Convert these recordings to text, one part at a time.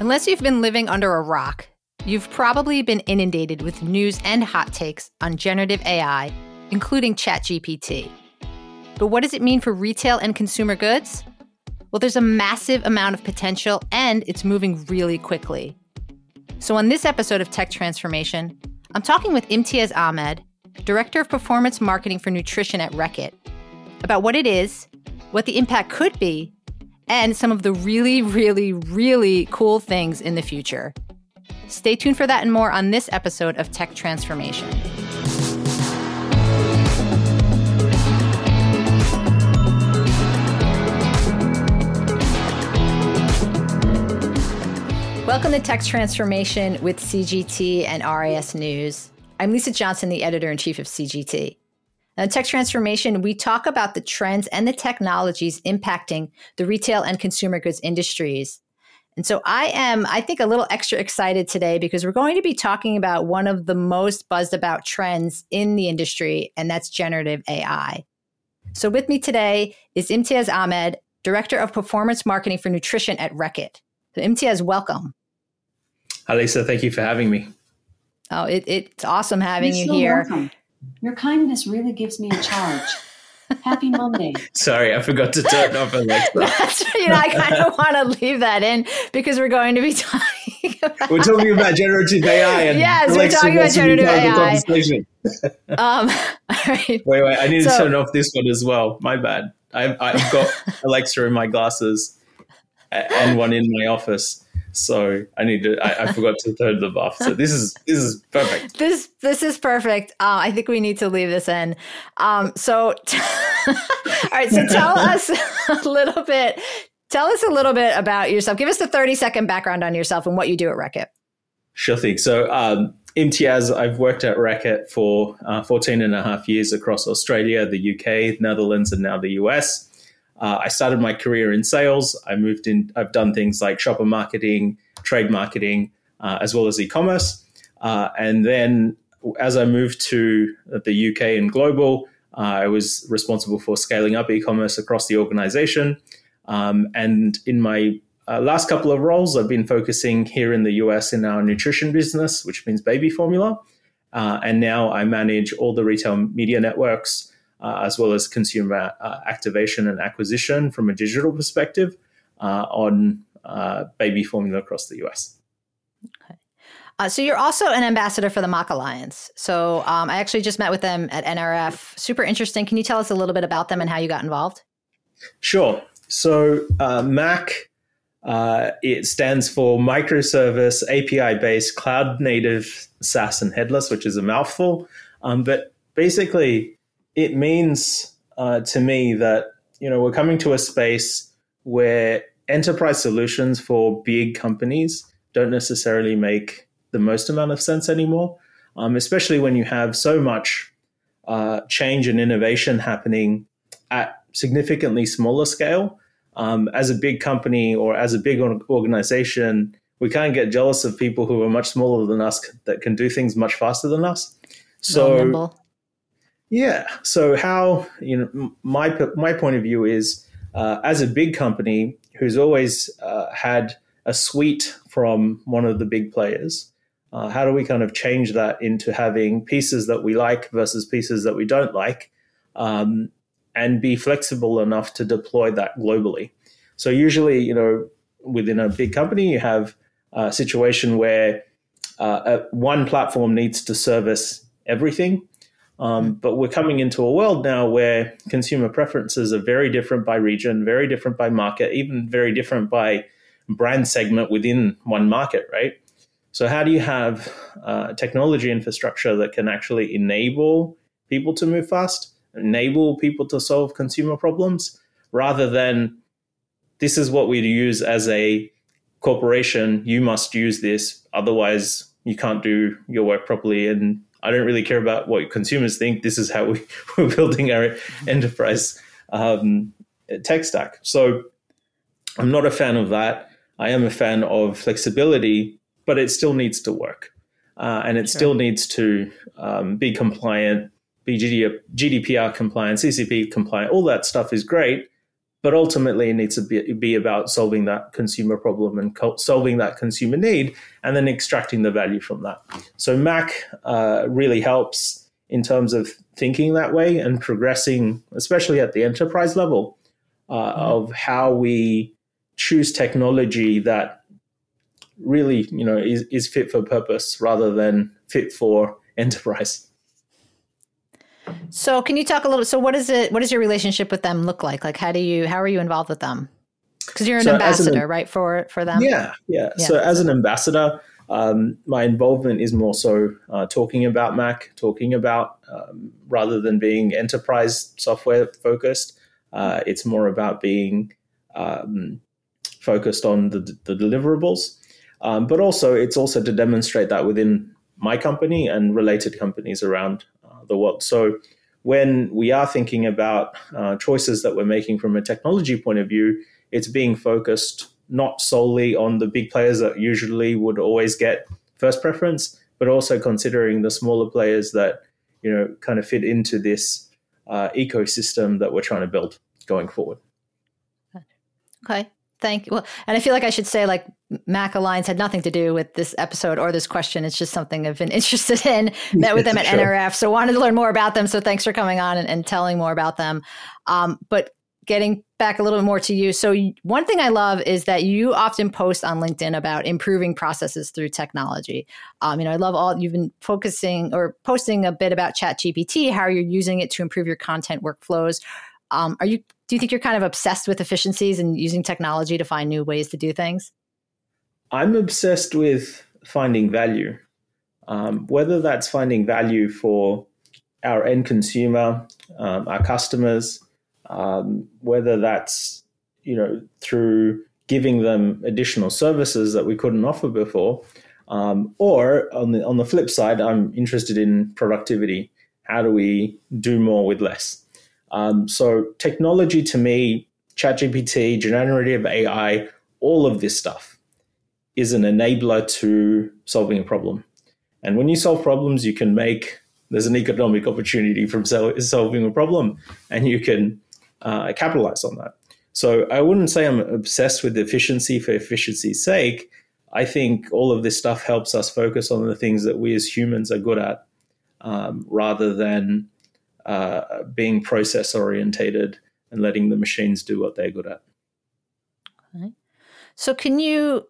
Unless you've been living under a rock, you've probably been inundated with news and hot takes on generative AI, including ChatGPT. But what does it mean for retail and consumer goods? Well, there's a massive amount of potential and it's moving really quickly. So, on this episode of Tech Transformation, I'm talking with Imteaz Ahamed, Director of Performance Marketing for Nutrition at Reckitt, about what it is, what the impact could be, and some of the really, really, really cool things in the future. Stay tuned for that and more on this episode of Tech Transformation. Welcome to Tech Transformation with CGT and RIS News. I'm Lisa Johnson, the editor in chief of CGT. In Tech Transformation, we talk about the trends and the technologies impacting the retail and consumer goods industries. And so I am, I think, a little extra excited today because we're going to be talking about one of the most buzzed about trends in the industry, and that's generative AI. So with me today is Imteaz Ahamed, Director of Performance Marketing for Nutrition at Reckitt. So Imteaz, welcome. Hi, Lisa. Thank you for having me. Oh, it, it's awesome having You're you so here. welcome. Your kindness really gives me a charge. Happy Monday. Sorry, I forgot to turn off Alexa. That's, you know, I kind of want to leave that in because we're going to be talking about. We're talking about generative AI. And Yes, we're talking about to be generative part of the AI. Um, all right. Wait, wait. I need to turn off this one as well. My bad. I've, I've got Alexa in my glasses a- and one in my office. So I need to. I, I forgot to turn them off. So this is this is perfect. This this is perfect. Uh, I think we need to leave this in. Um, so, all right. So tell us a little bit. Tell us a little bit about yourself. Give us the thirty second background on yourself and what you do at Reckitt. Sure thing. So, um, Imteaz, I've worked at Reckitt for uh, 14 and a half years across Australia, the UK, Netherlands, and now the US. Uh, I started my career in sales. I moved in, I've done things like shopper marketing, trade marketing, uh, as well as e commerce. Uh, and then as I moved to the UK and global, uh, I was responsible for scaling up e commerce across the organization. Um, and in my uh, last couple of roles, I've been focusing here in the US in our nutrition business, which means baby formula. Uh, and now I manage all the retail media networks, uh, as well as consumer uh, activation and acquisition from a digital perspective uh, on uh, baby formula across the US. Uh, so you're also an ambassador for the MACH Alliance. So um, I actually just met with them at NRF. Super interesting. Can you tell us a little bit about them and how you got involved? Sure. So uh, MACH, uh, it stands for Microservice API Based Cloud Native SaaS and Headless, which is a mouthful. Um, but basically, it means uh, to me that you know we're coming to a space where enterprise solutions for big companies don't necessarily make the most amount of sense anymore, um, especially when you have so much uh, change and innovation happening at significantly smaller scale. Um, as a big company or as a big organization, we can't get jealous of people who are much smaller than us that can do things much faster than us. So. Yeah. So how you know my my point of view is uh, as a big company who's always uh, had a suite from one of the big players. Uh, how do we kind of change that into having pieces that we like versus pieces that we don't like, um, and be flexible enough to deploy that globally? So usually, you know, within a big company, you have a situation where uh, one platform needs to service everything. Um, but we're coming into a world now where consumer preferences are very different by region, very different by market, even very different by brand segment within one market, right? So, how do you have uh, technology infrastructure that can actually enable people to move fast, enable people to solve consumer problems, rather than this is what we use as a corporation, you must use this, otherwise, you can't do your work properly and I don't really care about what consumers think. This is how we, we're building our enterprise um, tech stack. So I'm not a fan of that. I am a fan of flexibility, but it still needs to work. Uh, and it Sure. still needs to um, be compliant, be GDPR compliant, CCP compliant. All that stuff is great, but ultimately it needs to be, be about solving that consumer problem and co- solving that consumer need and then extracting the value from that. So MACH uh, really helps in terms of thinking that way and progressing, especially at the enterprise level, uh, mm-hmm. of how we choose technology that really, you know, is, is fit for purpose rather than fit for enterprise. So, can you talk a little? So, what is it? What does your relationship with them look like? Like, how do you? How are you involved with them? Because you're an so ambassador, an, right? For for them. Yeah, yeah. yeah. So, as an ambassador, um, my involvement is more so uh, talking about MACH, talking about um, rather than being enterprise software focused. Uh, it's more about being um, focused on the, the deliverables, um, but also it's also to demonstrate that within my company and related companies around the world. So when we are thinking about uh, choices that we're making from a technology point of view, it's being focused not solely on the big players that usually would always get first preference, but also considering the smaller players that you know kind of fit into this uh, ecosystem that we're trying to build going forward. Okay. Thank you. Well, and I feel like I should say like MACH Alliance had nothing to do with this episode or this question. It's just something I've been interested in. Met with them at sure. NRF, so wanted to learn more about them. So thanks for coming on and, and telling more about them. Um, but getting back a little bit more to you. So one thing I love is that you often post on LinkedIn about improving processes through technology. Um, you know, I love all you've been focusing or posting a bit about ChatGPT, how you're using it to improve your content workflows. Um, are you do you think you're kind of obsessed with efficiencies and using technology to find new ways to do things? I'm obsessed with finding value, um, whether that's finding value for our end consumer, um, our customers, um, whether that's you know through giving them additional services that we couldn't offer before, um, or on the on the flip side, I'm interested in productivity. How do we do more with less? Um, so technology to me, ChatGPT, generative AI, all of this stuff is an enabler to solving a problem. And when you solve problems, you can make there's an economic opportunity from solving a problem, and you can uh, capitalize on that. So I wouldn't say I'm obsessed with efficiency for efficiency's sake. I think all of this stuff helps us focus on the things that we as humans are good at, um, rather than uh, being process orientated and letting the machines do what they're good at. Okay. So, can you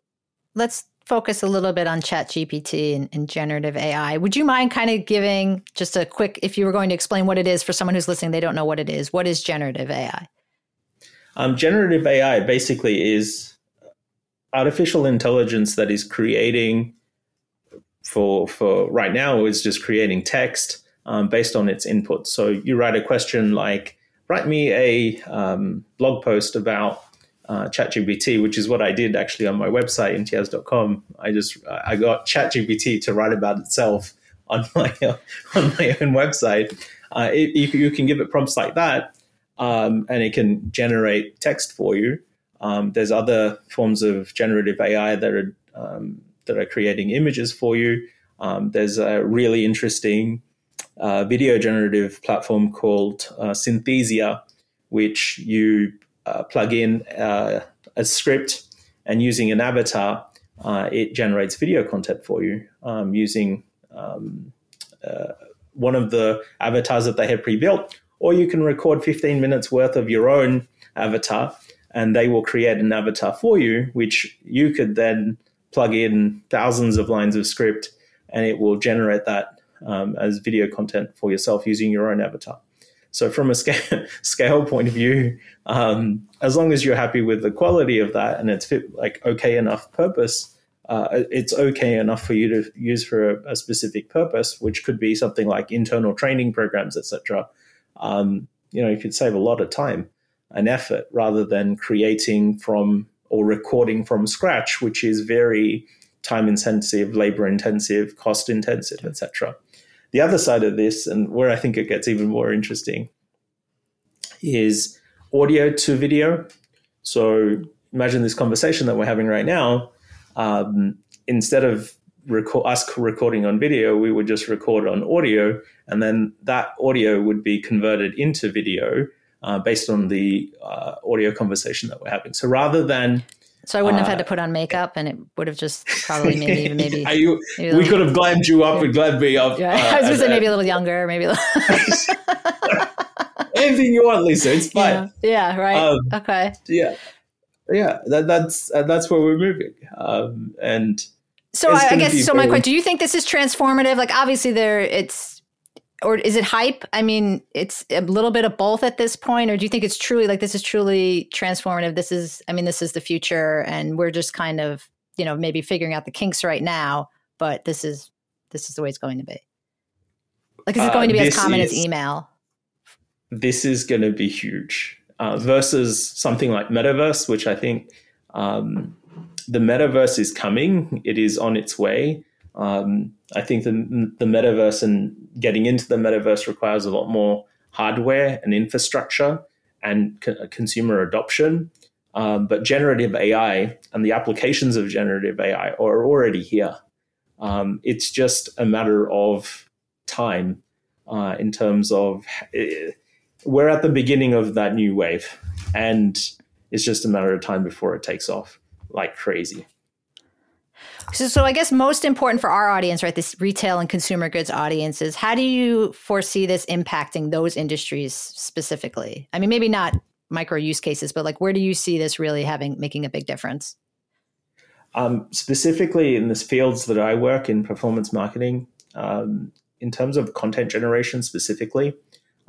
let's focus a little bit on Chat GPT and, and, generative AI. Would you mind kind of giving just a quick, if you were going to explain what it is for someone who's listening, they don't know what it is. What is generative AI? Um, generative AI basically is artificial intelligence that is creating for for right now is just creating text um, based on its input. So you write a question like, write me a um, blog post about uh, ChatGPT, which is what I did actually on my website, imteaz.com. I just I got ChatGPT to write about itself on my on my own website. Uh, it, you, you, can give it prompts like that, um, and it can generate text for you. Um, there's other forms of generative AI that are um, that are creating images for you. Um, there's a really interesting uh, video generative platform called uh, Synthesia, which you uh, plug in uh, a script and using an avatar, uh, it generates video content for you um, using um, one of the avatars that they have pre-built, or you can record 15 minutes worth of your own avatar, and they will create an avatar for you, which you could then plug in thousands of lines of script, and it will generate that um, as video content for yourself using your own avatar. So, from a scale, scale point of view, um, as long as you're happy with the quality of that and it's fit like okay enough purpose, uh, it's okay enough for you to use for a, a, specific purpose, which could be something like internal training programs, etc. Um, you know, you could save a lot of time and effort rather than creating from or recording from scratch, which is very time intensive, labor intensive, cost intensive, etc. The other side of this, and where I think it gets even more interesting, is audio to video. So imagine this conversation that we're having right now. Um, instead of record, us recording on video, we would just record on audio, and then that audio would be converted into video uh, based on the uh, audio conversation that we're having. So rather than so I wouldn't have had to put on makeup, and it would have just probably maybe maybe. you, maybe we could have glammed you up yeah. and glammed me up. Yeah, uh, I was going to say maybe a little younger, maybe a little. anything you want, Lisa. It's fine. Yeah, yeah right. Um, okay. Yeah, yeah. That, that's uh, that's where we're moving, um, and so I, I, guess so. My question: Do you think this is transformative? Like, obviously, there it's or is it hype? I mean, it's a little bit of both at this point, or do you think it's truly like this is truly transformative? This is, I mean, this is the future, and we're just kind of, you know, maybe figuring out the kinks right now, but this is this is the way it's going to be. Like, is it going to be uh, as common is, as email? This is going to be huge uh, versus something like metaverse, which I think um, the metaverse is coming. It is on its way. Um, I think the, the metaverse and getting into the metaverse requires a lot more hardware and infrastructure and co- consumer adoption. Um, but generative AI and the applications of generative AI are already here. Um, it's just a matter of time uh, in terms of uh, we're at the beginning of that new wave, and it's just a matter of time before it takes off like crazy. So, so I guess most important for our audience, right, this retail and consumer goods audiences, how do you foresee this impacting those industries specifically? I mean, maybe not micro use cases, but like where do you see this really having making a big difference? Um, specifically in the fields that I work in performance marketing, um, in terms of content generation specifically,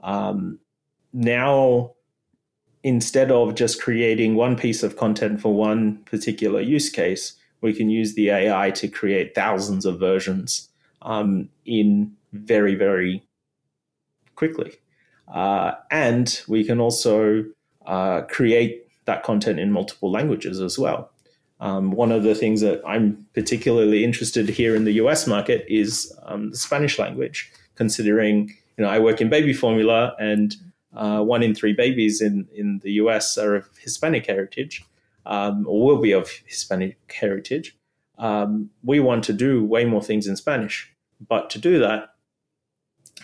um, now instead of just creating one piece of content for one particular use case, we can use the AI to create thousands of versions um, in very, very quickly. Uh, and we can also uh, create that content in multiple languages as well. Um, one of the things that I'm particularly interested here in the US market is um, the Spanish language, considering you know I work in baby formula and uh, one in three babies in, in the US are of Hispanic heritage um, or will be of Hispanic heritage, um, we want to do way more things in Spanish. But to do that,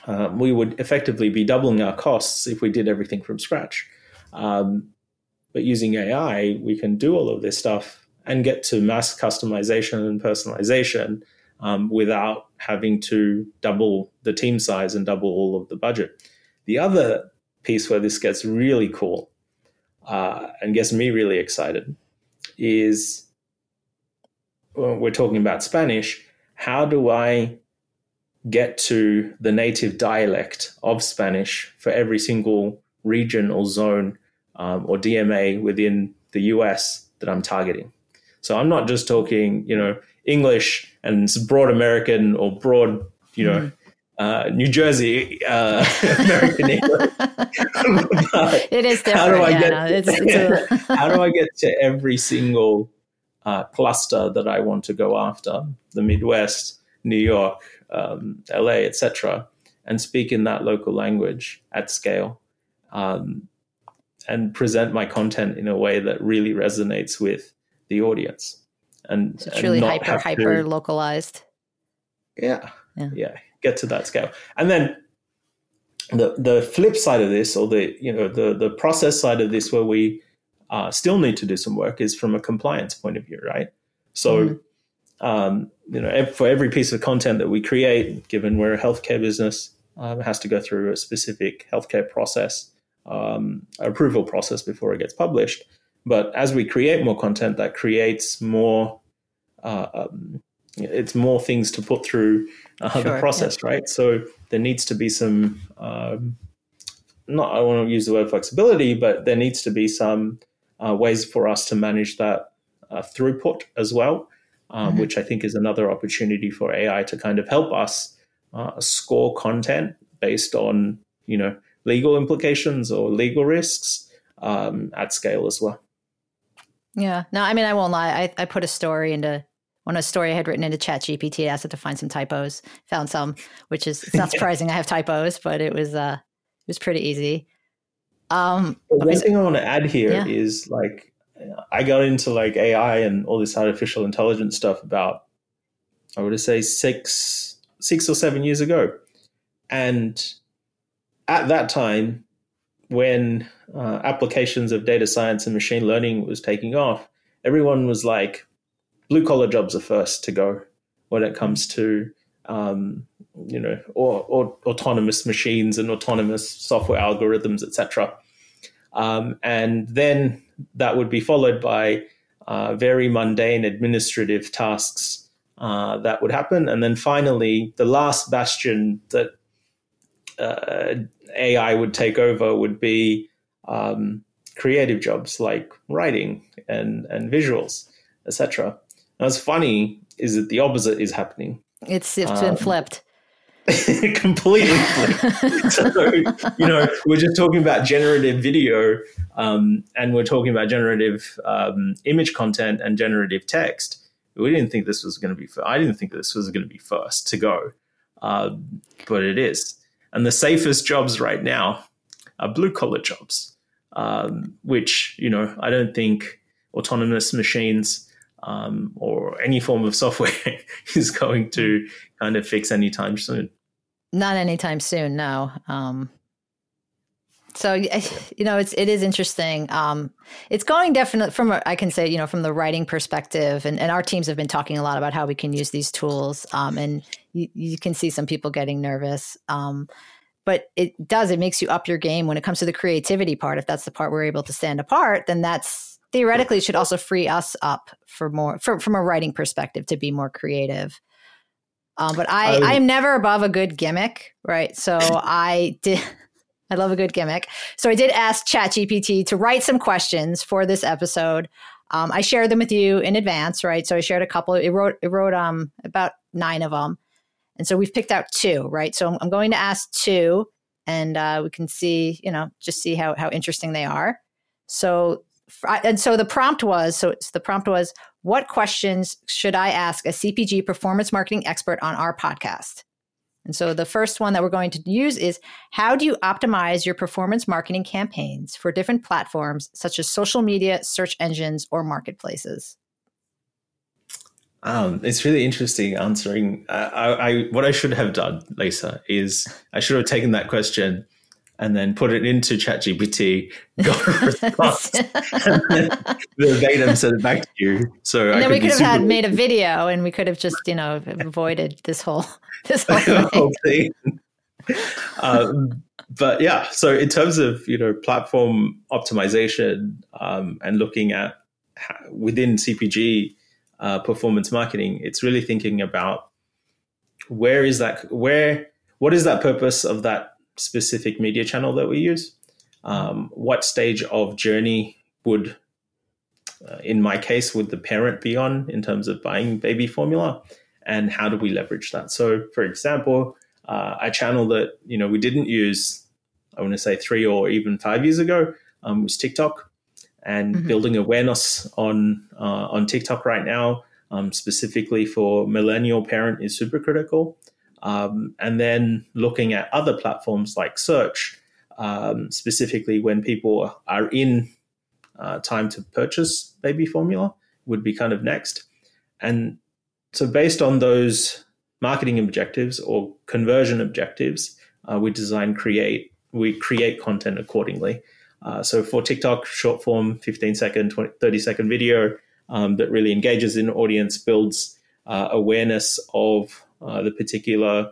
um, we would effectively be doubling our costs if we did everything from scratch. Um, but using AI, we can do all of this stuff and get to mass customization and personalization um, without having to double the team size and double all of the budget. The other piece where this gets really cool uh, and gets me really excited is we're talking about Spanish, how do I get to the native dialect of Spanish for every single region or zone um, or DMA within the US that I'm targeting? So I'm not just talking, you know, English and broad American or broad, you know, mm uh, New Jersey uh, American English. it is different. How do I yeah, get? No, it's, it's a... how do I get to every single uh, cluster that I want to go after? The Midwest, New York, um, LA, etc., and speak in that local language at scale, um, and present my content in a way that really resonates with the audience. And so truly and hyper hyper to, localized. Yeah, yeah, yeah get to that scale. And then the the flip side of this, or the you know the the process side of this, where we uh, still need to do some work, is from a compliance point of view, right? So. Mm-hmm. Um, you know, for every piece of content that we create, given we're a healthcare business, um, it has to go through a specific healthcare process, um, approval process before it gets published. But as we create more content, that creates more uh, um, it's more things to put through uh, sure, the process, yeah. right? So there needs to be some, um, not I want to use the word flexibility, but there needs to be some uh, ways for us to manage that uh, throughput as well, um, mm-hmm. which I think is another opportunity for AI to kind of help us uh, score content based on you know legal implications or legal risks um, at scale as well. Yeah. No, I mean, I won't lie. I, I put a story into on a story I had written into Chat GPT, I asked it to find some typos. Found some, which is it's not surprising I have typos, but it was uh it was pretty easy. Um one thing I want to add here yeah. is like I got into like AI and all this artificial intelligence stuff about I would say six six or seven years ago. And at that time, when uh, applications of data science and machine learning was taking off, everyone was like, blue collar jobs are first to go when it comes to um, you know or, or, autonomous machines and autonomous software algorithms, etc. Um, and then that would be followed by uh, very mundane administrative tasks uh, that would happen, and then finally the last bastion that uh, AI would take over would be um, creative jobs like writing and and visuals, etc. What's funny is that the opposite is happening. It's it's um, been flipped. completely flipped. so, you know, we're just talking about generative video, um, and we're talking about generative um, image content and generative text. We didn't think this was going to be. I didn't think this was going to be first to go, uh, but it is. And the safest jobs right now are blue collar jobs, um, which you know I don't think autonomous machines um, or any form of software is going to kind of fix anytime soon. Not anytime soon, no. Um, so you know, it's it is interesting. Um, it's going definitely from I can say you know from the writing perspective, and, and our teams have been talking a lot about how we can use these tools. Um, and you, you can see some people getting nervous. Um, but it does it makes you up your game when it comes to the creativity part. If that's the part we're able to stand apart, then that's theoretically should also free us up for more for, from a writing perspective to be more creative. Um, but i i am never above a good gimmick right? So i did i love a good gimmick. So i did ask chatgpt to write some questions for this episode. Um, i shared them with you in advance right? So i shared a couple it wrote it wrote um about nine of them and so we've picked out two right? So i'm, I'm going to ask two and uh, we can see you know just see how how interesting they are. So and so the prompt was so the prompt was what questions should i ask a cpg performance marketing expert on our podcast and so the first one that we're going to use is how do you optimize your performance marketing campaigns for different platforms such as social media search engines or marketplaces um, it's really interesting answering. Uh, I, I, what I should have done, Lisa, is I should have taken that question and then put it into ChatGPT, got a response, and then verbatim sent it back to you. So and then we could have had made a video, and we could have just you know avoided this whole this whole, whole thing. um, but yeah, so in terms of you know platform optimization um, and looking at how, within CPG uh, performance marketing, it's really thinking about where is that where what is that purpose of that specific media channel that we use. Um, what stage of journey would, uh, in my case, would the parent be on in terms of buying baby formula, and how do we leverage that? So, for example, uh, a channel that you know we didn't use, I want to say three or even five years ago, um, was TikTok, and mm-hmm. building awareness on uh, on TikTok right now, um, specifically for millennial parent, is super critical. Um, and then looking at other platforms like search, um, specifically when people are in uh, time to purchase baby formula, would be kind of next. And so, based on those marketing objectives or conversion objectives, uh, we design create we create content accordingly. Uh, so for TikTok, short form, 15 second, 20, 30 second video um, that really engages in audience, builds uh, awareness of uh, the particular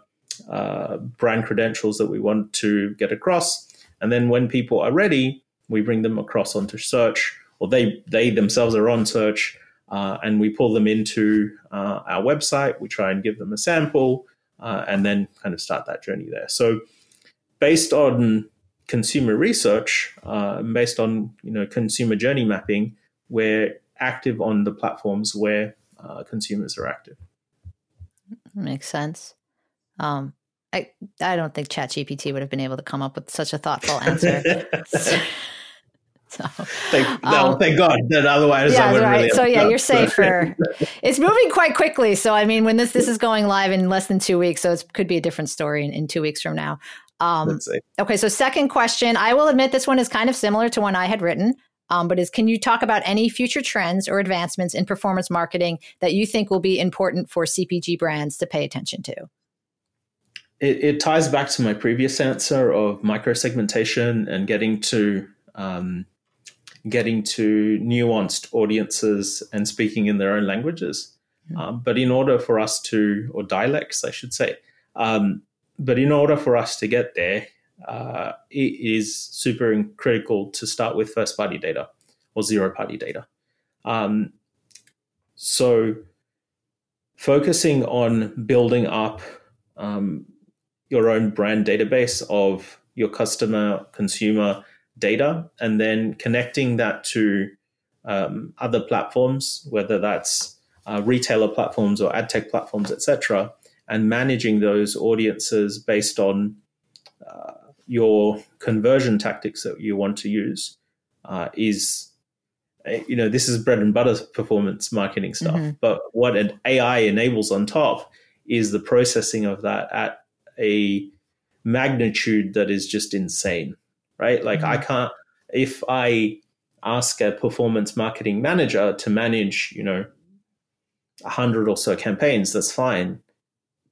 uh, brand credentials that we want to get across. And then when people are ready, we bring them across onto search, or they they themselves are on search, uh, and we pull them into uh, our website. We try and give them a sample, uh, and then kind of start that journey there. So, based on consumer research, based on you know consumer journey mapping, we're active on the platforms where consumers are active. Makes sense. Um, I I don't think ChatGPT would have been able to come up with such a thoughtful answer. so, thank, no, um, thank God. That otherwise, yeah, right. Really so yeah, you're safer. it's moving quite quickly. So I mean, when this this is going live in less than two weeks, so it could be a different story in, in two weeks from now. Um, okay, so second question. I will admit this one is kind of similar to one I had written. Um, but is can you talk about any future trends or advancements in performance marketing that you think will be important for CPG brands to pay attention to? It, it ties back to my previous answer of micro segmentation and getting to um, getting to nuanced audiences and speaking in their own languages. Um, but in order for us to, or dialects, I should say, um, but in order for us to get there, uh, it is super critical to start with first party data or zero party data. Um, so, focusing on building up um, your own brand database of your customer consumer data and then connecting that to um, other platforms, whether that's uh, retailer platforms or ad tech platforms, etc., and managing those audiences based on uh, your conversion tactics that you want to use uh, is eh, you know this is bread and butter performance marketing stuff mm-hmm. but what an ai enables on top is the processing of that at a magnitude that is just insane right like mm-hmm. i can't if i ask a performance marketing manager to manage you know 100 or so campaigns that's fine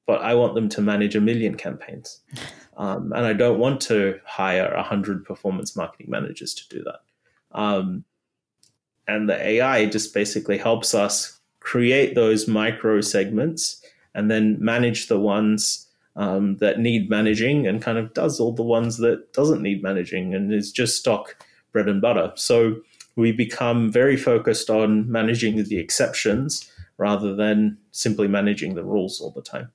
but i want them to manage a million campaigns Um, and I don't want to hire 100 performance marketing managers to do that. Um, and the AI just basically helps us create those micro segments and then manage the ones um, that need managing and kind of does all the ones that doesn't need managing and is just stock bread and butter. So we become very focused on managing the exceptions rather than simply managing the rules all the time.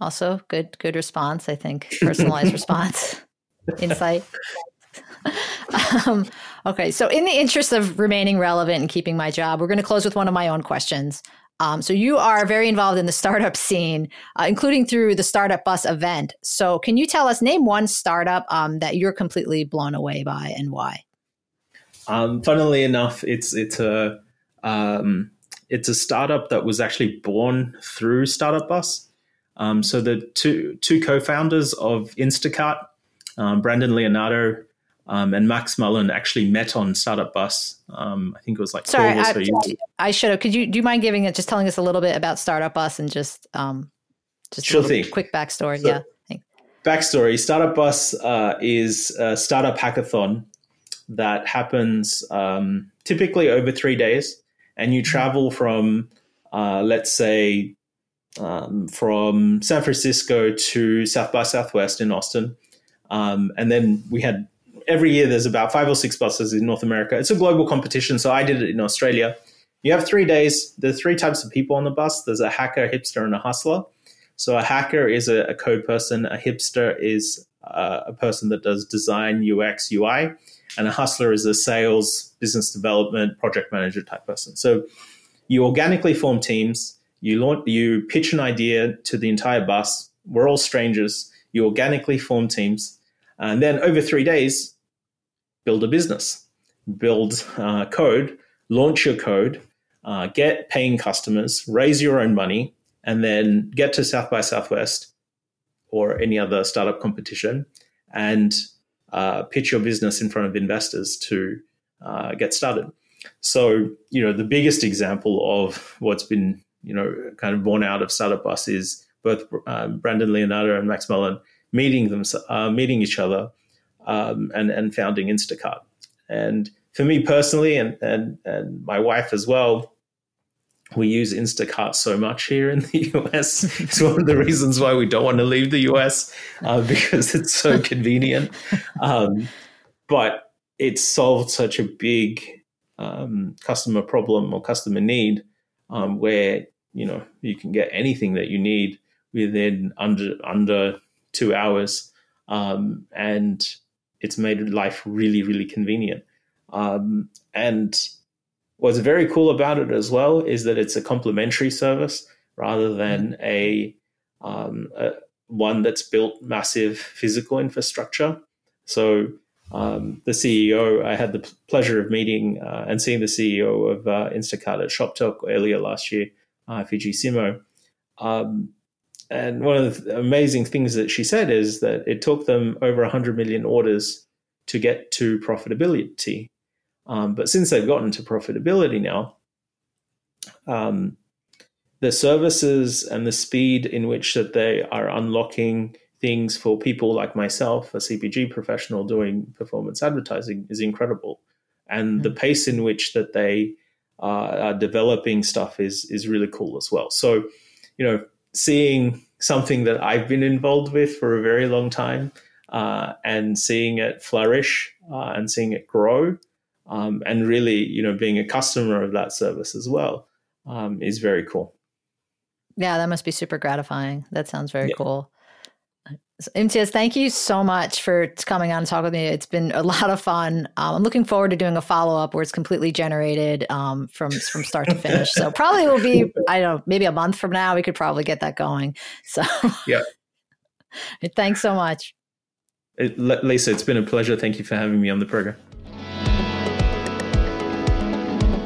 Also, good good response. I think personalized response, insight. um, okay, so in the interest of remaining relevant and keeping my job, we're going to close with one of my own questions. Um, so you are very involved in the startup scene, uh, including through the Startup Bus event. So can you tell us, name one startup um, that you're completely blown away by and why? Um, funnily enough, it's it's a um, it's a startup that was actually born through Startup Bus. Um, so the two two co-founders of Instacart, um, Brandon Leonardo um, and Max Mullen, actually met on Startup Bus. Um, I think it was like sorry, I, I, should have. Could you do you mind giving it just telling us a little bit about Startup Bus and just um, just sure thing. quick backstory? So, yeah. Thanks. Backstory: Startup Bus uh, is a startup hackathon that happens um, typically over three days, and you mm-hmm. travel from uh, let's say um, from San Francisco to South by Southwest in Austin. Um, and then we had every year there's about five or six buses in North America. It's a global competition, so I did it in Australia. You have three days. There's three types of people on the bus. There's a hacker, a hipster, and a hustler. So a hacker is a, a code person. A hipster is uh, a person that does design, UX, UI, and a hustler is a sales, business development, project manager type person. So you organically form teams you launch, you pitch an idea to the entire bus. We're all strangers. You organically form teams, and then over three days, build a business, build uh, code, launch your code, uh, get paying customers, raise your own money, and then get to South by Southwest or any other startup competition and uh, pitch your business in front of investors to uh, get started. So, you know, the biggest example of what's been you know, kind of born out of Startup Bus is both um, Brandon Leonardo and Max Mullen meeting them, uh, meeting each other, um, and and founding Instacart. And for me personally, and and and my wife as well, we use Instacart so much here in the US. it's one of the reasons why we don't want to leave the US uh, because it's so convenient. Um, but it solved such a big um, customer problem or customer need um, where you know you can get anything that you need within under under two hours, um, and it's made life really really convenient. Um, and what's very cool about it as well is that it's a complementary service rather than a, um, a one that's built massive physical infrastructure. So um, the CEO, I had the pleasure of meeting uh, and seeing the CEO of uh, Instacart at ShopTalk earlier last year, uh, Simo. Um, and one of the amazing things that she said is that it took them over 100 million orders to get to profitability. Um, but since they've gotten to profitability now, um, the services and the speed in which that they are unlocking things for people like myself, a CPG professional doing performance advertising, is incredible. And mm-hmm. the pace in which that they uh, are developing stuff is is really cool as well. So, you know, seeing something that I've been involved with for a very long time uh, and seeing it flourish uh, and seeing it grow, um, and really, you know, being a customer of that service as well um, is very cool. Yeah, that must be super gratifying. That sounds very yeah. cool. Imteaz, thank you so much for coming on and talk with me. It's been a lot of fun. Um, I'm looking forward to doing a follow up where it's completely generated um, from from start to finish. So probably will be I don't know maybe a month from now we could probably get that going. So yeah, thanks so much, it, Lisa. It's been a pleasure. Thank you for having me on the program.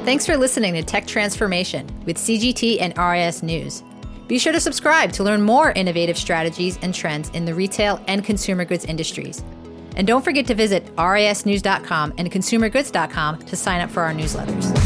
Thanks for listening to Tech Transformation with CGT and RIS News. Be sure to subscribe to learn more innovative strategies and trends in the retail and consumer goods industries. And don't forget to visit risnews.com and consumergoods.com to sign up for our newsletters.